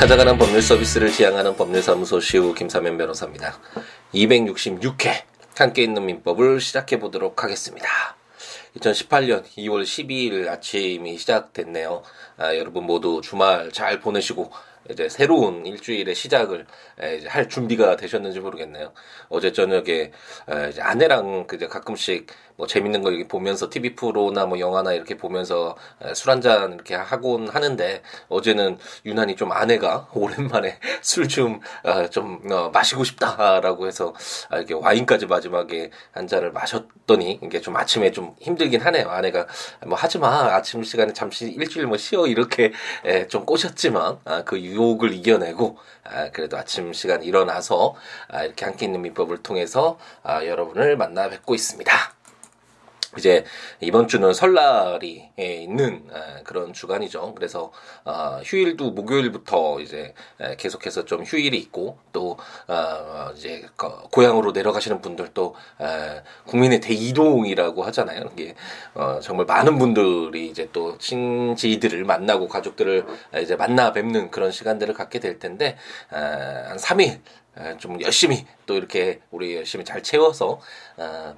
찾아가는 법률 서비스를 지향하는 법률사무소 시우 김사면 변호사입니다. 266회 함께 있는 민법을 시작해 보도록 하겠습니다. 2018년 2월 12일 아침이 시작됐네요. 아, 여러분 모두 주말 잘 보내시고 이제 새로운 일주일의 시작을 이제 할 준비가 되셨는지 모르겠네요. 어제 저녁에 이제 아내랑 그제 가끔씩 뭐 재밌는 거 이렇게 보면서 TV 프로나 뭐 영화나 이렇게 보면서 술 한잔 이렇게 하곤 하는데 어제는 유난히 좀 아내가 오랜만에 술 좀좀 어, 좀, 어, 마시고 싶다라고 해서 아, 이렇게 와인까지 마지막에 한 잔을 마셨더니 이게 좀 아침에 좀 힘들긴 하네요. 아내가 뭐 하지 마 아침 시간에 잠시 일주일 뭐 쉬어 이렇게 좀 꼬셨지만 아, 그 유혹을 이겨내고 아, 그래도 아침 시간 일어나서 이렇게 함께 있는 민법을 통해서 여러분을 만나 뵙고 있습니다. 이제 이번 주는 설날이 있는 그런 주간이죠. 그래서 어, 휴일도 목요일부터 이제 계속해서 좀 휴일이 있고 또 어, 이제 고향으로 내려가시는 분들도 국민의 대이동이라고 하잖아요. 이게 어, 정말 많은 분들이 이제 또 친지들을 만나고 가족들을 이제 만나 뵙는 그런 시간들을 갖게 될 텐데 한 3일 좀 열심히 또 이렇게 우리 열심히 잘 채워서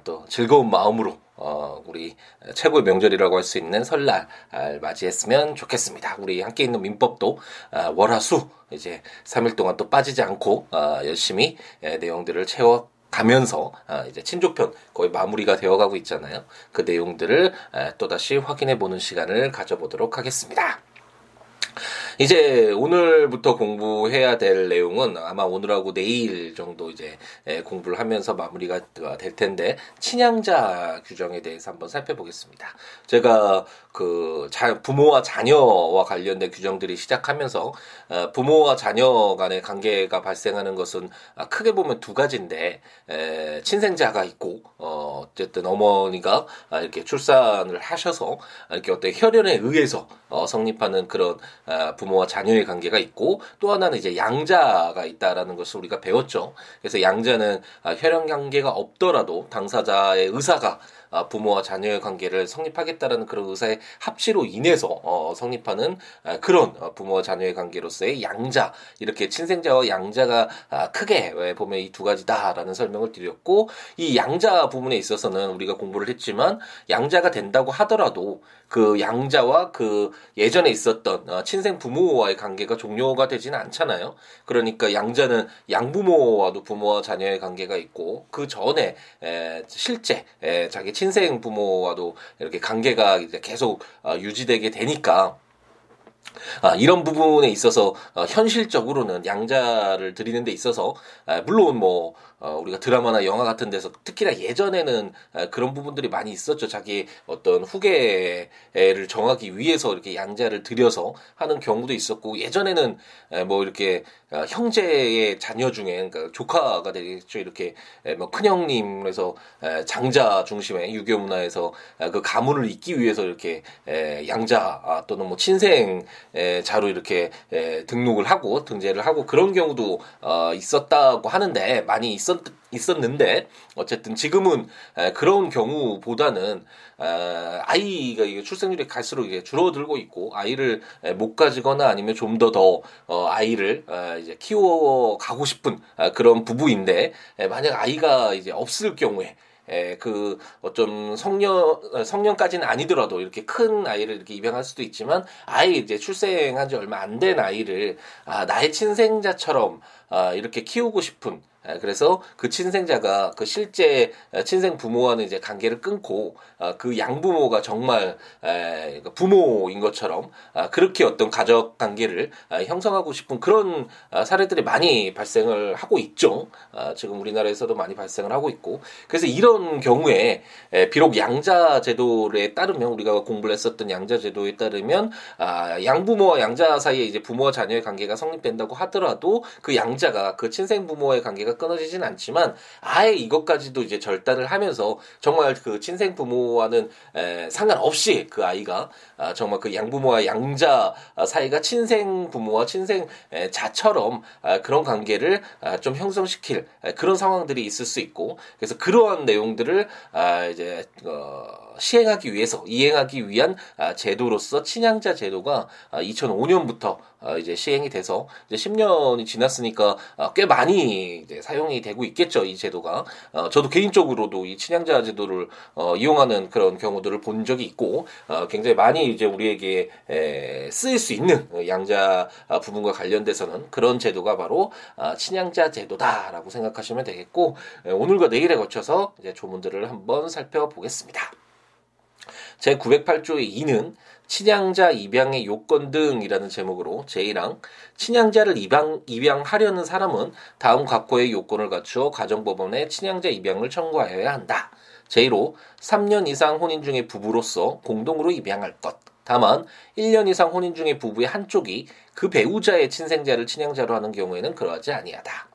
또 즐거운 마음으로 어, 우리 최고의 명절이라고 할 수 있는 설날 맞이했으면 좋겠습니다. 우리 함께 있는 민법도 어, 월화수 이제 3일 동안 또 빠지지 않고 어, 열심히 에, 내용들을 채워 가면서 아, 이제 친족편 거의 마무리가 되어가고 있잖아요. 그 내용들을 또 다시 확인해 보는 시간을 가져보도록 하겠습니다. 이제 오늘부터 공부해야 될 내용은 아마 오늘하고 내일 정도 이제 공부를 하면서 마무리가 될 텐데 친양자 규정에 대해서 한번 살펴보겠습니다. 제가 그 부모와 자녀와 관련된 규정들이 시작하면서 어, 부모와 자녀 간의 관계가 발생하는 것은 크게 보면 두 가지인데 친생자가 있고 어, 어쨌든 어머니가 이렇게 출산을 하셔서 이렇게 어떤 혈연에 의해서 어, 성립하는 그런 아, 부모와 자녀의 관계가 있고 또 하나는 이제 양자가 있다라는 것을 우리가 배웠죠. 그래서 양자는 아, 혈연 관계가 없더라도 당사자의 의사가 아, 부모와 자녀의 관계를 성립하겠다라는 그런 의사의 합치로 인해서 어, 성립하는 아, 그런 어, 부모와 자녀의 관계로서의 양자 이렇게 친생자와 양자가 아, 크게 보면 이 두 가지다라는 설명을 드렸고 이 양자 부분에 있어서는 우리가 공부를 했지만 양자가 된다고 하더라도 그 양자와 그 예전에 있었던 어, 친생 부모와의 관계가 종료가 되지는 않잖아요. 그러니까 양자는 양부모와도 부모와 자녀의 관계가 있고 그 전에 실제 자기 친생 부모와도 이렇게 관계가 계속 어, 유지되게 되니까 아, 이런 부분에 있어서 어, 현실적으로는 양자를 드리는 데 있어서 아, 물론 뭐 어, 우리가 드라마나 영화 같은 데서 특히나 예전에는 아, 그런 부분들이 많이 있었죠. 자기 어떤 후계를 정하기 위해서 이렇게 양자를 들여서 하는 경우도 있었고 예전에는 에, 뭐 이렇게 어, 형제의 자녀 중에 그러니까 조카가 되겠죠. 이렇게 에, 뭐 큰형님에서 장자 중심의 유교 문화에서 아, 그 가문을 잇기 위해서 이렇게 에, 양자 아, 또는 뭐 친생 에, 자로 이렇게 에, 등록을 하고 등재를 하고 그런 경우도 어, 있었다고 하는데 많이 있었 있었, 있었는데 어쨌든 지금은 그런 경우보다는 아이가 출생률이 갈수록 이게 줄어들고 있고 아이를 못 가지거나 아니면 좀 더더 어, 아이를 이제 키워 가고 싶은 그런 부부인데 만약 아이가 이제 없을 경우에 에, 그, 어쩜 성년, 성년까지는 아니더라도 이렇게 큰 아이를 이렇게 입양할 수도 있지만, 아이 이제 출생한 지 얼마 안 된 아이를, 아, 나의 친생자처럼, 아, 이렇게 키우고 싶은, 그래서 그 친생자가 그 실제 친생 부모와는 이제 관계를 끊고 어, 그 양부모가 정말 그 부모인 것처럼 아, 그렇게 어떤 가족 관계를 아, 형성하고 싶은 그런 아, 사례들이 많이 발생을 하고 있죠. 지금 우리나라에서도 많이 발생을 하고 있고 그래서 이런 경우에 비록 양자 제도에 따르면 우리가 공부를 했었던 양자 제도에 따르면 양부모와 양자 사이에 이제 부모와 자녀의 관계가 성립된다고 하더라도 그 양자 가 그 친생 부모의 관계가 끊어지진 않지만 아예 이것까지도 이제 절단을 하면서 정말 그 친생 부모와는 에, 상관없이 그 아이가 아, 정말 그 양부모와 양자 사이가 친생 부모와 친생 자처럼 아, 그런 관계를 아, 좀 형성시킬 그런 상황들이 있을 수 있고 그래서 그러한 내용들을 아, 이제 어, 시행하기 위해서 이행하기 위한 아, 제도로서 친양자 제도가 아, 2005년부터 어, 이제 시행이 돼서 이제 10년이 지났으니까 어, 꽤 많이 이제 사용이 되고 있겠죠 이 제도가. 어, 저도 개인적으로도 이 친양자 제도를 어, 이용하는 그런 경우들을 본 적이 있고 어, 굉장히 많이 이제 우리에게 에, 쓰일 수 있는 양자 부분과 관련돼서는 그런 제도가 바로 어, 친양자 제도다라고 생각하시면 되겠고 에, 오늘과 내일에 거쳐서 이제 조문들을 한번 살펴보겠습니다. 제 908조의 2는 친양자 입양의 요건 등이라는 제목으로 제1항 친양자를 입양, 입양하려는 사람은 다음 각호의 요건을 갖추어 가정법원에 친양자 입양을 청구하여야 한다. 제1호 3년 이상 혼인 중의 부부로서 공동으로 입양할 것. 다만 1년 이상 혼인 중의 부부의 한쪽이 그 배우자의 친생자를 친양자로 하는 경우에는 그러하지 아니하다.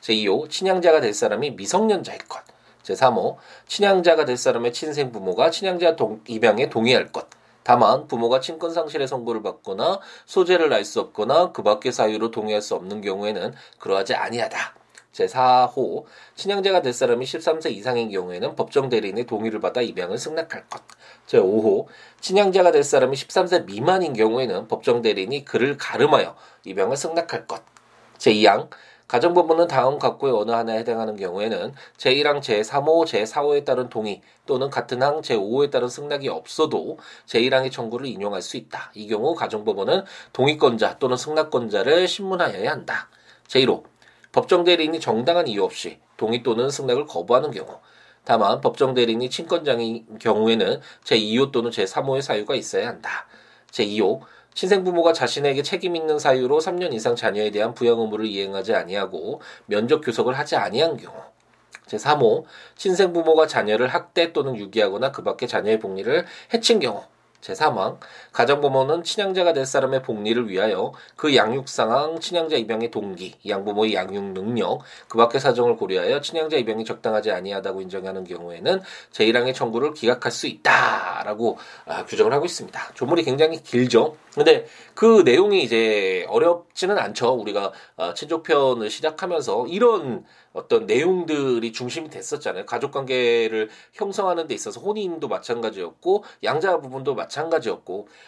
제2호 친양자가 될 사람이 미성년자일 것. 제3호 친양자가 될 사람의 친생 부모가 친양자 동, 입양에 동의할 것. 다만 부모가 친권 상실의 선고를 받거나 소재를 알 수 없거나 그 밖의 사유로 동의할 수 없는 경우에는 그러하지 아니하다. 제4호 친양자가 될 사람이 13세 이상인 경우에는 법정 대리인의 동의를 받아 입양을 승낙할 것. 제5호 친양자가 될 사람이 13세 미만인 경우에는 법정 대리인이 그를 가름하여 입양을 승낙할 것. 제2항 가정법원은 다음 각구의 어느 하나에 해당하는 경우에는 제1항 제3호 제4호에 따른 동의 또는 같은 항 제5호에 따른 승낙이 없어도 제1항의 청구를 인용할 수 있다. 이 경우 가정법원은 동의권자 또는 승낙권자를 신문하여야 한다. 제1호 법정 대리인이 정당한 이유 없이 동의 또는 승낙을 거부하는 경우 다만 법정 대리인이 친권자인 경우에는 제2호 또는 제3호의 사유가 있어야 한다. 제2호 친생부모가 자신에게 책임 있는 사유로 3년 이상 자녀에 대한 부양 의무를 이행하지 아니하고 면접 교섭을 하지 아니한 경우 제3호 친생부모가 자녀를 학대 또는 유기하거나 그 밖의 자녀의 복리를 해친 경우 제3항 가정부모는 친양자가 될 사람의 복리를 위하여 그 양육 상황, 친양자 입양의 동기, 양부모의 양육 능력, 그 밖의 사정을 고려하여 친양자 입양이 적당하지 아니하다고 인정하는 경우에는 제1항의 청구를 기각할 수 있다라고 아, 규정을 하고 있습니다. 조문이 굉장히 길죠. 근데 그 내용이 이제 어렵지는 않죠. 우리가 어, 친족편을 시작하면서 이런 어떤 내용들이 중심이 됐었잖아요. 가족 관계를 형성하는 데 있어서 혼인도 마찬가지였고 양자 부분도 마찬가지였고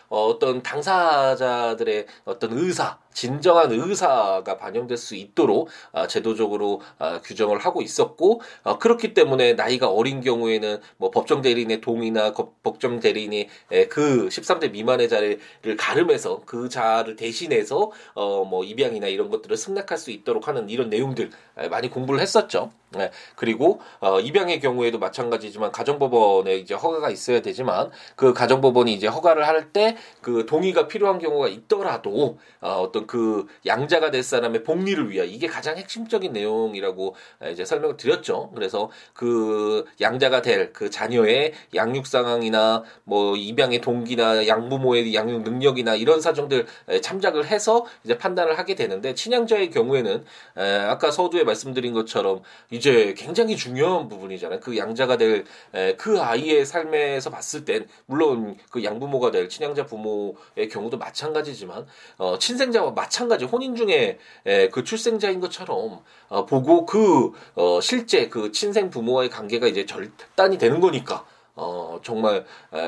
어, 어떤 당사자들의 어떤 의사 진정한 의사가 반영될 수 있도록 아, 제도적으로 아, 규정을 하고 있었고 아, 그렇기 때문에 나이가 어린 경우에는 뭐 법정 대리인의 동의나 법정 대리인이 그 13대 미만의 자리를 가름해서 그 자를 대신해서 어뭐 입양이나 이런 것들을 승낙할 수 있도록 하는 이런 내용들 많이 공부를 했었죠. 네. 그리고 어, 입양의 경우에도 마찬가지지만 가정법원에 이제 허가가 있어야 되지만 그 가정법원이 이제 허가를 할 때 그 동의가 필요한 경우가 있더라도 어, 어떤 그 양자가 될 사람의 복리를 위하 이게 가장 핵심적인 내용이라고 이제 설명을 드렸죠. 그래서 그 양자가 될 그 자녀의 양육 상황이나 뭐 입양의 동기나 양부모의 양육 능력이나 이런 사정들 참작을 해서 이제 판단을 하게 되는데 친양자의 경우에는 에, 아까 서두에 말씀드린 것처럼 이제 굉장히 중요한 부분이잖아요. 그 양자가 될 그 아이의 삶에서 봤을 땐 물론 그 양부모가 될 친양자 부모의 경우도 마찬가지지만 어, 친생자와 마찬가지 혼인 중에 에, 그 출생자인 것처럼 어, 보고 그 어, 실제 그 친생 부모와의 관계가 이제 절단이 되는 거니까 어, 정말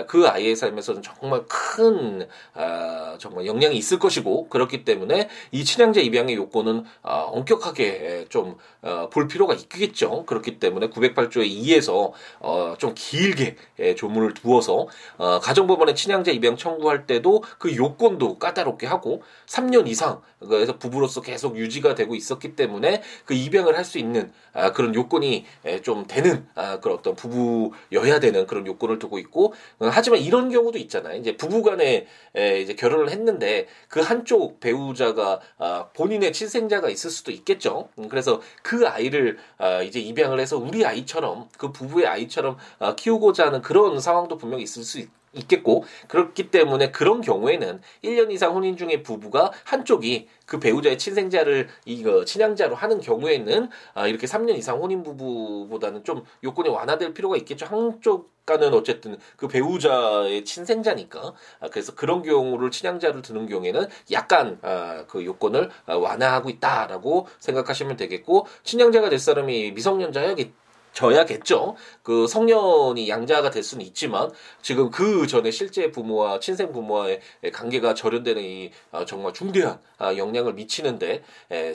그 아이의 삶에서는 정말 큰 어, 정말 영향이 있을 것이고 그렇기 때문에 이 친양자 입양의 요건은 어, 엄격하게 좀 어, 볼 필요가 있겠죠. 그렇기 때문에 908조의 2에서 어, 좀 길게 예, 조문을 두어서 어, 가정법원에 친양자 입양 청구할 때도 그 요건도 까다롭게 하고 3년 이상 그래서 부부로서 계속 유지가 되고 있었기 때문에 그 입양을 할 수 있는 아, 그런 요건이 예, 좀 되는 아, 그런 어떤 부부여야 되는 그런 요건을 두고 있고 어, 하지만 이런 경우도 있잖아요. 이제 부부간에 에, 이제 결혼을 했는데 그 한쪽 배우자가 아, 본인의 친생자가 있을 수도 있겠죠. 음, 그래서 그 아이를 아, 이제 입양을 해서 우리 아이처럼 그 부부의 아이처럼 아, 키우고자 하는 그런 상황도 분명히 있을 수 있. 있겠고 그렇기 때문에 그런 경우에는 1년 이상 혼인 중에 부부가 한쪽이 그 배우자의 친생자를 이거 친양자로 하는 경우에는 아 이렇게 3년 이상 혼인 부부보다는 좀 요건이 완화될 필요가 있겠죠. 한쪽과는 어쨌든 그 배우자의 친생자니까 아 그래서 그런 경우를 친양자를 두는 경우에는 약간 아 그 요건을 완화하고 있다라고 생각하시면 되겠고 친양자가 될 사람이 미성년자여기 져야겠죠. 그 성년이 양자가 될 수는 있지만 지금 그 전에 실제 부모와 친생 부모와의 관계가 절연되는 이 어, 정말 중대한 아, 영향을 미치는데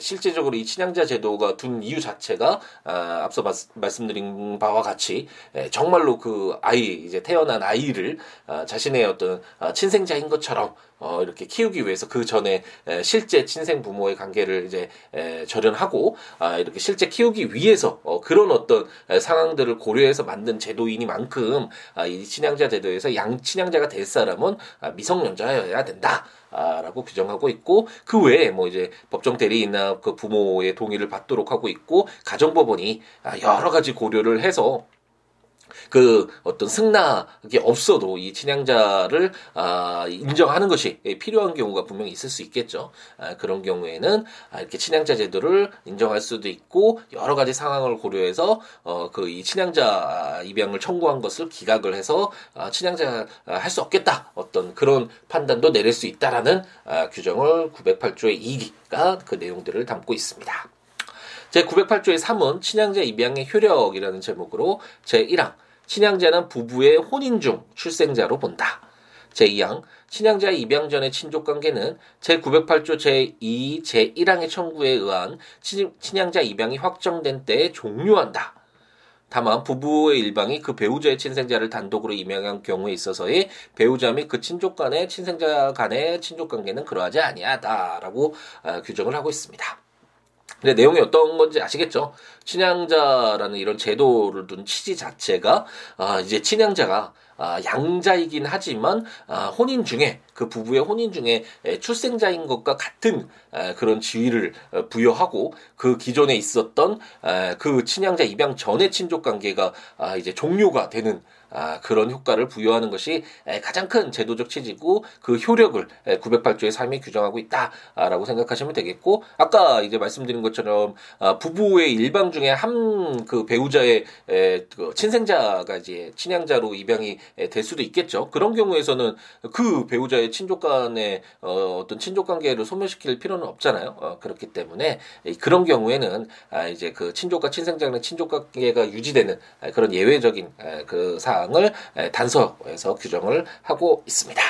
실제적으로 이 친양자 제도가 둔 이유 자체가 아, 앞서 말씀드린 바와 같이 정말로 그 아이 이제 태어난 아이를 아, 자신의 어떤 친생자인 것처럼 어, 이렇게 키우기 위해서 그 전에 에, 실제 친생 부모의 관계를 이제 에, 절연하고 아, 이렇게 실제 키우기 위해서 어, 그런 어떤 에, 상황들을 고려해서 만든 제도이니만큼 아, 이 친양자 제도에서 양 친양자가 될 사람은 아, 미성년자여야 된다. 아, 라고 규정하고 있고 그 외에 뭐 이제 법정 대리인이나 그 부모의 동의를 받도록 하고 있고 가정법원이 아, 여러 가지 고려를 해서 그 어떤 승낙이 없어도 이 친양자를 아, 인정하는 것이 필요한 경우가 분명히 있을 수 있겠죠. 아, 그런 경우에는 아, 이렇게 친양자 제도를 인정할 수도 있고 여러 가지 상황을 고려해서 어, 그 이 친양자 입양을 청구한 것을 기각을 해서 아, 친양자 할 수 없겠다 어떤 그런 판단도 내릴 수 있다라는 아, 규정을 908조의 2기가 그 내용들을 담고 있습니다. 제 908조의 3은 친양자 입양의 효력이라는 제목으로 제 1항 친양자는 부부의 혼인 중 출생자로 본다. 제2항 친양자 입양 전의 친족 관계는 제908조 제2, 제1항의 청구에 의한 친양자 입양이 확정된 때에 종료한다. 다만 부부의 일방이 그 배우자의 친생자를 단독으로 임명한 경우에 있어서의 배우자 및 그 친족 간의 친생자 간의 친족 관계는 그러하지 아니하다라고 어, 규정을 하고 있습니다. 근데 내용이 어떤 건지 아시겠죠? 친양자라는 이런 제도를 둔 취지 자체가 아 이제 친양자가 아, 양자이긴 하지만 아, 혼인 중에 그 부부의 혼인 중에 출생자인 것과 같은 에, 그런 지위를 어, 부여하고 그 기존에 있었던 에, 그 친양자 입양 전의 친족 관계가 아, 이제 종료가 되는 아, 그런 효과를 부여하는 것이 가장 큰 제도적 취지고 그 효력을 908조의 삶이 규정하고 있다라고 생각하시면 되겠고 아까 이제 말씀드린 것처럼 아, 부부의 일방 중에 한 그 배우자의 그 친생자가 이제 친양자로 입양이 될 수도 있겠죠. 그런 경우에서는 그 배우자의 친족 간의 어, 어떤 친족 관계를 소멸시킬 필요는 없잖아요. 어, 그렇기 때문에 그런 경우에는 아, 이제 그 친족과 친생자 간 친족 관계가 유지되는 그런 예외적인 그 사. 사항을 단서에서 규정을 하고 있습니다.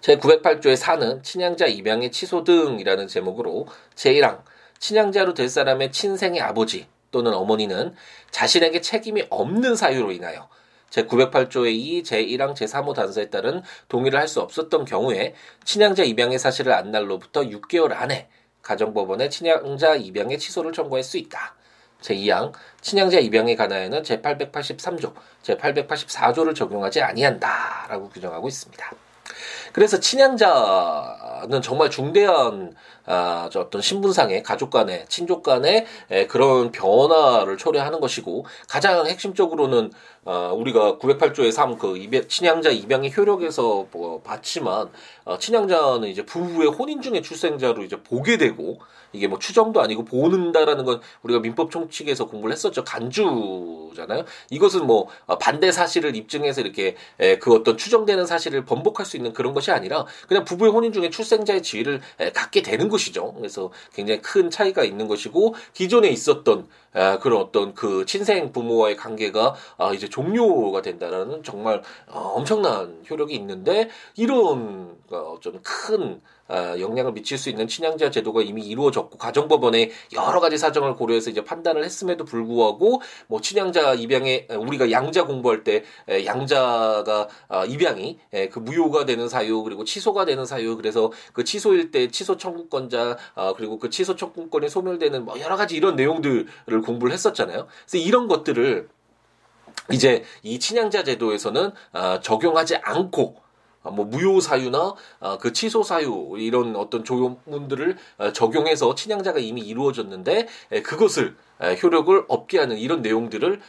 제908조의 4는 친양자 입양의 취소 등이라는 제목으로 제1항 친양자로 될 사람의 친생의 아버지 또는 어머니는 자신에게 책임이 없는 사유로 인하여 제908조의 2, 제1항, 제3호 단서에 따른 동의를 할 수 없었던 경우에 친양자 입양의 사실을 안 날로부터 6개월 안에 가정법원에 친양자 입양의 취소를 청구할 수 있다. 제2항 친양자 입양에 관하여는 제883조, 제884조를 적용하지 아니한다라고 규정하고 있습니다. 그래서 친양자는 정말 중대한 아, 저 어떤 신분상의 가족 간의 친족 간의 에, 그런 변화를 초래하는 것이고 가장 핵심적으로는 어, 우리가 908조의 3, 그 입양, 친양자 입양의 효력에서 뭐 봤지만, 어, 친양자는 이제 부부의 혼인 중에 출생자로 이제 보게 되고, 이게 뭐 추정도 아니고 보는다라는 건 우리가 민법 총칙에서 공부를 했었죠. 간주잖아요. 이것은 뭐 어, 반대 사실을 입증해서 이렇게 에, 그 어떤 추정되는 사실을 번복할 수 있는 그런 것이 아니라 그냥 부부의 혼인 중에 출생자의 지위를 에, 갖게 되는 것이죠. 그래서 굉장히 큰 차이가 있는 것이고 기존에 있었던 에, 그런 어떤 그 친생 부모와의 관계가 아, 이제 종료가 된다라는 정말 어, 엄청난 효력이 있는데 이런 어, 좀큰 어, 영향을 미칠 수 있는 친양자 제도가 이미 이루어졌고 가정법원의 여러 가지 사정을 고려해서 이제 판단을 했음에도 불구하고 뭐 친양자 입양에 우리가 양자 공부할 때 양자가 어, 입양이 그 무효가 되는 사유 그리고 취소가 되는 사유 그래서 그 취소일 때 취소 청구권자 어, 그리고 그 취소 청구권이 소멸되는 뭐 여러 가지 이런 내용들을 공부를 했었잖아요. 그래서 이런 것들을 이제 이 친양자 제도에서는 적용하지 않고 아, 뭐 무효 사유나 아, 그 취소 사유 이런 어떤 조문들을 아, 적용해서 친양자가 이미 이루어졌는데 그것을 효력을 없게 하는 이런 내용들을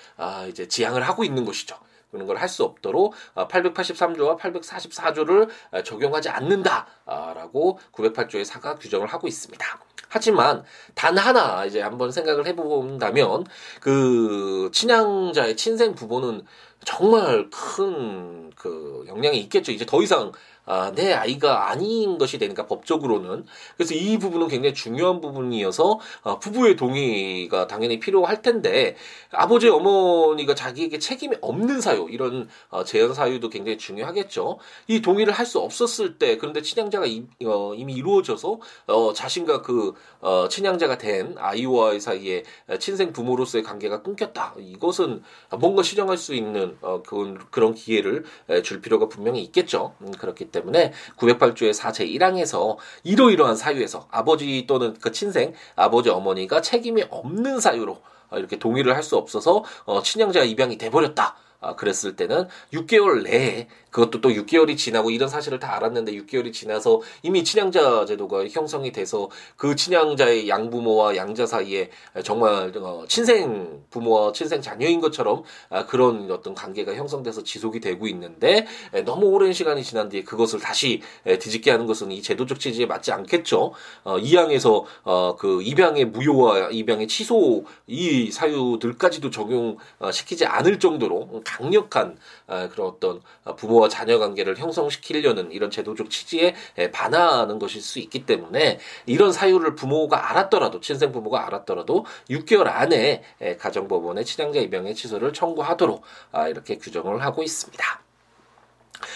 이제 지향을 하고 있는 것이죠. 그런 걸 할 수 없도록 883조와 844조를 적용하지 않는다라고 908조의 사가 규정을 하고 있습니다. 하지만 단 하나 이제 한번 생각을 해본다면 그 친양자의 친생 부모는 정말 큰 그 영향이 있겠죠. 이제 더 이상 아, 내 아이가 아닌 것이 되니까 법적으로는 그래서 이 부분은 굉장히 중요한 부분이어서 어, 부부의 동의가 당연히 필요할 텐데 아버지 어머니가 자기에게 책임이 없는 사유 이런 어, 재현 사유도 굉장히 중요하겠죠. 이 동의를 할 수 없었을 때 그런데 친양자가 이, 어, 이미 이루어져서 어, 자신과 그 어, 친양자가 된 아이와의 사이에 친생 부모로서의 관계가 끊겼다. 이것은 뭔가 시정할 수 있는 어, 그런 그런 기회를 줄 필요가 분명히 있겠죠. 음, 그렇기 때문에 908조의 4제 1항에서 이러이러한 사유에서 아버지 또는 그 친생 아버지 어머니가 책임이 없는 사유로 이렇게 동의를 할 수 없어서 어, 친양자 입양이 돼버렸다. 아, 그랬을 때는 6개월 내에 그것도 또 6개월이 지나고 이런 사실을 다 알았는데 6개월이 지나서 이미 친양자 제도가 형성이 돼서 그 친양자의 양부모와 양자 사이에 정말 어, 친생 부모와 친생 자녀인 것처럼 아, 그런 어떤 관계가 형성돼서 지속이 되고 있는데 너무 오랜 시간이 지난 뒤에 그것을 다시 뒤집게 하는 것은 이 제도적 취지에 맞지 않겠죠. 어, 이항에서 어, 그 입양의 무효와 입양의 취소 이 사유들까지도 적용시키지 않을 정도로 강력한 아, 그런 어떤 부모와 자녀 관계를 형성시키려는 이런 제도적 취지에 반하는 것일 수 있기 때문에 이런 사유를 부모가 알았더라도 친생 부모가 알았더라도 6개월 안에 가정법원에 친양자 입양의 취소를 청구하도록 아, 이렇게 규정을 하고 있습니다.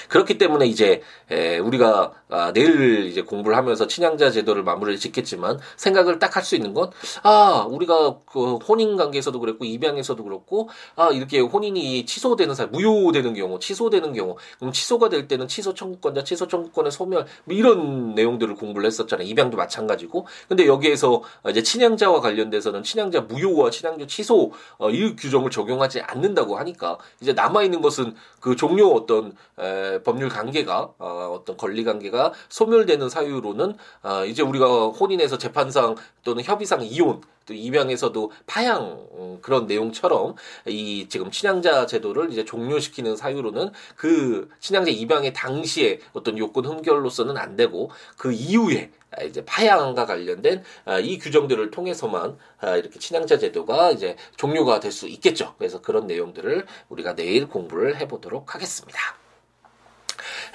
그렇기 때문에 이제 에, 우리가 아, 내일 이제 공부를 하면서 친양자 제도를 마무리를 짓겠지만 생각을 딱 할 수 있는 건 아 우리가 그 혼인 관계에서도 그랬고 입양에서도 그렇고 아 이렇게 혼인이 취소되는 사람 무효되는 경우 취소되는 경우 그럼 취소가 될 때는 취소 청구권자 취소 청구권의 소멸 뭐 이런 내용들을 공부를 했었잖아요. 입양도 마찬가지고. 근데 여기에서 이제 친양자와 관련돼서는 친양자 무효와 친양자 취소 어, 이 규정을 적용하지 않는다고 하니까 이제 남아 있는 것은 그 종료 어떤 에, 법률 관계가 어, 어떤 권리 관계가 소멸되는 사유로는 어, 이제 우리가 혼인에서 재판상 또는 협의상 이혼 또 입양에서도 파양 음, 그런 내용처럼 이 지금 친양자 제도를 이제 종료시키는 사유로는 그 친양자 입양의 당시에 어떤 요건 흠결로서는 안 되고 그 이후에 이제 파양과 관련된 아, 이 규정들을 통해서만 아, 이렇게 친양자 제도가 이제 종료가 될 수 있겠죠. 그래서 그런 내용들을 우리가 내일 공부를 해보도록 하겠습니다.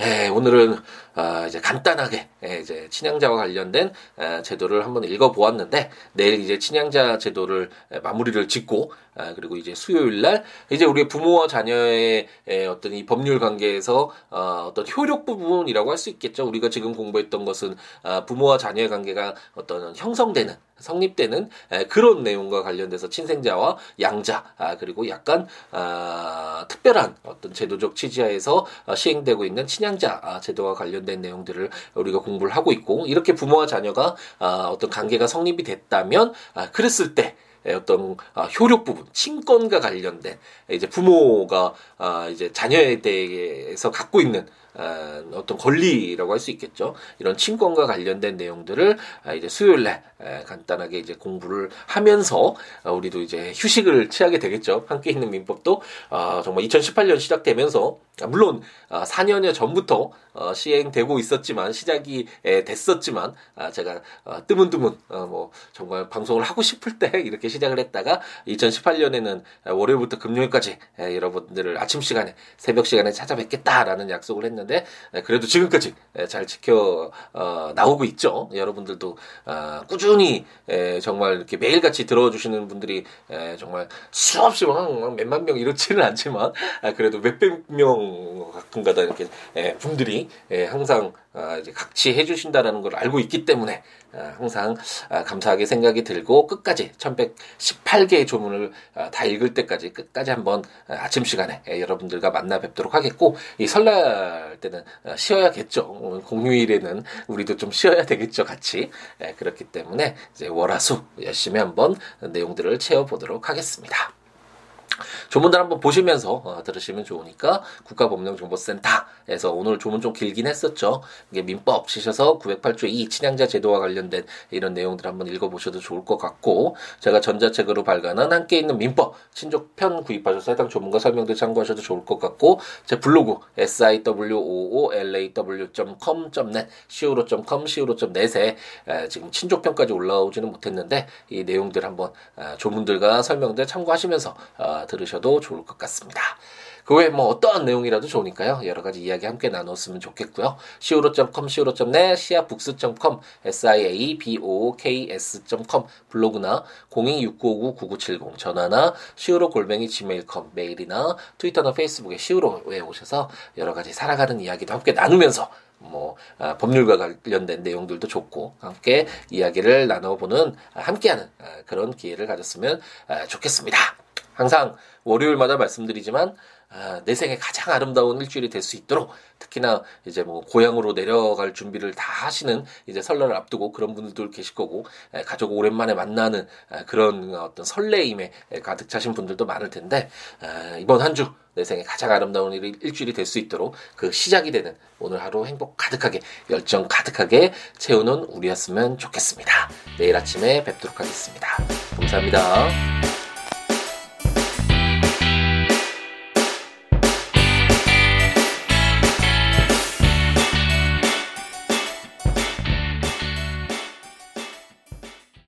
에, 오늘은 어, 이제 간단하게 에, 이제 친양자와 관련된 에, 제도를 한번 읽어보았는데 내일 이제 친양자 제도를 에, 마무리를 짓고 아, 그리고 이제 수요일 날 이제 우리 부모와 자녀의 에, 어떤 이 법률 관계에서 어, 어떤 효력 부분이라고 할 수 있겠죠. 우리가 지금 공부했던 것은 아, 부모와 자녀의 관계가 어떤 형성되는 성립되는 에, 그런 내용과 관련돼서 친생자와 양자 아, 그리고 약간 아, 특별한 어떤 제도적 취지하에서 어, 시행되고 있는 친양자 아, 제도와 관련 된 내용들을 우리가 공부를 하고 있고 이렇게 부모와 자녀가 아, 어떤 관계가 성립이 됐다면 아, 그랬을 때 어떤 아, 효력 부분, 친권과 관련된 이제 부모가 아, 이제 자녀에 대해서 갖고 있는 아, 어떤 권리라고 할 수 있겠죠. 이런 친권과 관련된 내용들을 이제 수요일날 간단하게 이제 공부를 하면서 우리도 이제 휴식을 취하게 되겠죠. 함께 있는 민법도 정말 2018년 시작되면서 물론 4년여 전부터 어, 시행되고 있었지만 시작이 됐었지만 제가 어, 뜨문뜨문 어, 뭐 정말 방송을 하고 싶을 때 이렇게 시작을 했다가 2018년에는 월요일부터 금요일까지 여러분들을 아침 시간에 새벽 시간에 찾아뵙겠다라는 약속을 했는데 그래도 지금까지 잘 지켜 나오고 있죠. 여러분들도 꾸준히 정말 이렇게 매일같이 들어주시는 분들이 정말 수없이 막 몇만 명 이렇지는 않지만 그래도 몇백 명 가끔가다 이렇게 분들이 항상 아, 이제 각취해 주신다라는 걸 알고 있기 때문에 아, 항상 아, 감사하게 생각이 들고 끝까지 1118개의 조문을 다 읽을 때까지 끝까지 한번 아침 시간에 여러분들과 만나 뵙도록 하겠고 이 설날 때는 쉬어야겠죠. 공휴일에는 우리도 좀 쉬어야 되겠죠, 같이. 그렇기 때문에 이제 월화수 열심히 한번 내용들을 채워보도록 하겠습니다. 조문들 한번 보시면서 어, 들으시면 좋으니까 국가법령정보센터에서 오늘 조문 좀 길긴 했었죠. 이게 민법 치셔서 908조 2 친양자 제도와 관련된 이런 내용들 한번 읽어보셔도 좋을 것 같고 제가 전자책으로 발간한 함께 있는 민법 친족편 구입하셔서 해당 조문과 설명들 참고하셔도 좋을 것 같고 제 블로그 siwoolaw.com.net siwo.com siwo.net에 지금 친족편까지 올라오지는 못했는데 이 내용들 한번 조문들과 설명들 참고하시면서 어, 들으셔도 좋을 것 같습니다. 그 외에 뭐 어떠한 내용이라도 좋으니까요. 여러 가지 이야기 함께 나눴으면 좋겠고요. siwo.com, siwo.net, siabooks.com, siabooks.com 블로그나 026959-9970 전화나 gmail.com 메일이나 트위터나 페이스북에 siwo에 오셔서 여러 가지 살아가는 이야기도 함께 나누면서 뭐 아, 법률과 관련된 내용들도 좋고 함께 이야기를 나눠보는 아, 함께하는 아, 그런 기회를 가졌으면 아, 좋겠습니다. 항상 월요일마다 말씀드리지만 아, 내 생에 가장 아름다운 일주일이 될 수 있도록 특히나 이제 뭐 고향으로 내려갈 준비를 다 하시는 이제 설날을 앞두고 그런 분들도 계실 거고 에, 가족 오랜만에 만나는 에, 그런 어떤 설레임에 에, 가득 차신 분들도 많을 텐데 에, 이번 한 주 내 생에 가장 아름다운 일, 일주일이 될 수 있도록 그 시작이 되는 오늘 하루 행복 가득하게 열정 가득하게 채우는 우리였으면 좋겠습니다. 내일 아침에 뵙도록 하겠습니다. 감사합니다.